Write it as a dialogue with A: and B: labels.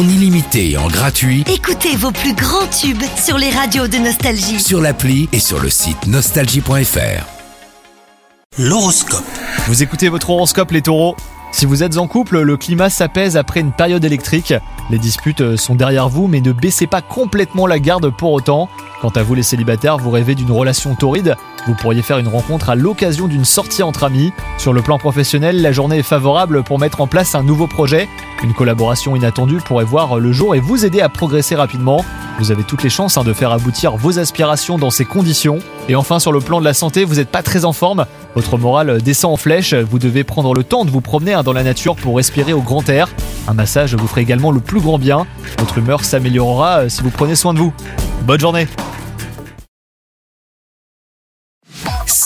A: en illimité et en gratuit
B: Écoutez vos plus grands tubes sur les radios de Nostalgie.
A: sur l'appli et sur le site nostalgie.fr. L'horoscope.
C: Vous écoutez votre horoscope les taureaux? Si vous êtes en couple, le climat s'apaise après une période électrique. Les disputes euh, sont derrière vous, mais ne baissez pas complètement la garde pour autant. Quant à vous les célibataires, vous rêvez d'une relation torride? Vous pourriez faire une rencontre à l'occasion d'une sortie entre amis. Sur le plan professionnel, la journée est favorable pour mettre en place un nouveau projet. Une collaboration inattendue pourrait voir le jour et vous aider à progresser rapidement. Vous avez toutes les chances hein, de faire aboutir vos aspirations dans ces conditions. Et enfin, sur le plan de la santé, vous n'êtes pas très en forme. Votre morale descend en flèche. Vous devez prendre le temps de vous promener hein, dans la nature pour respirer au grand air. Un massage vous ferait également le plus grand bien. Votre humeur s'améliorera euh, si vous prenez soin de vous. Bonne journée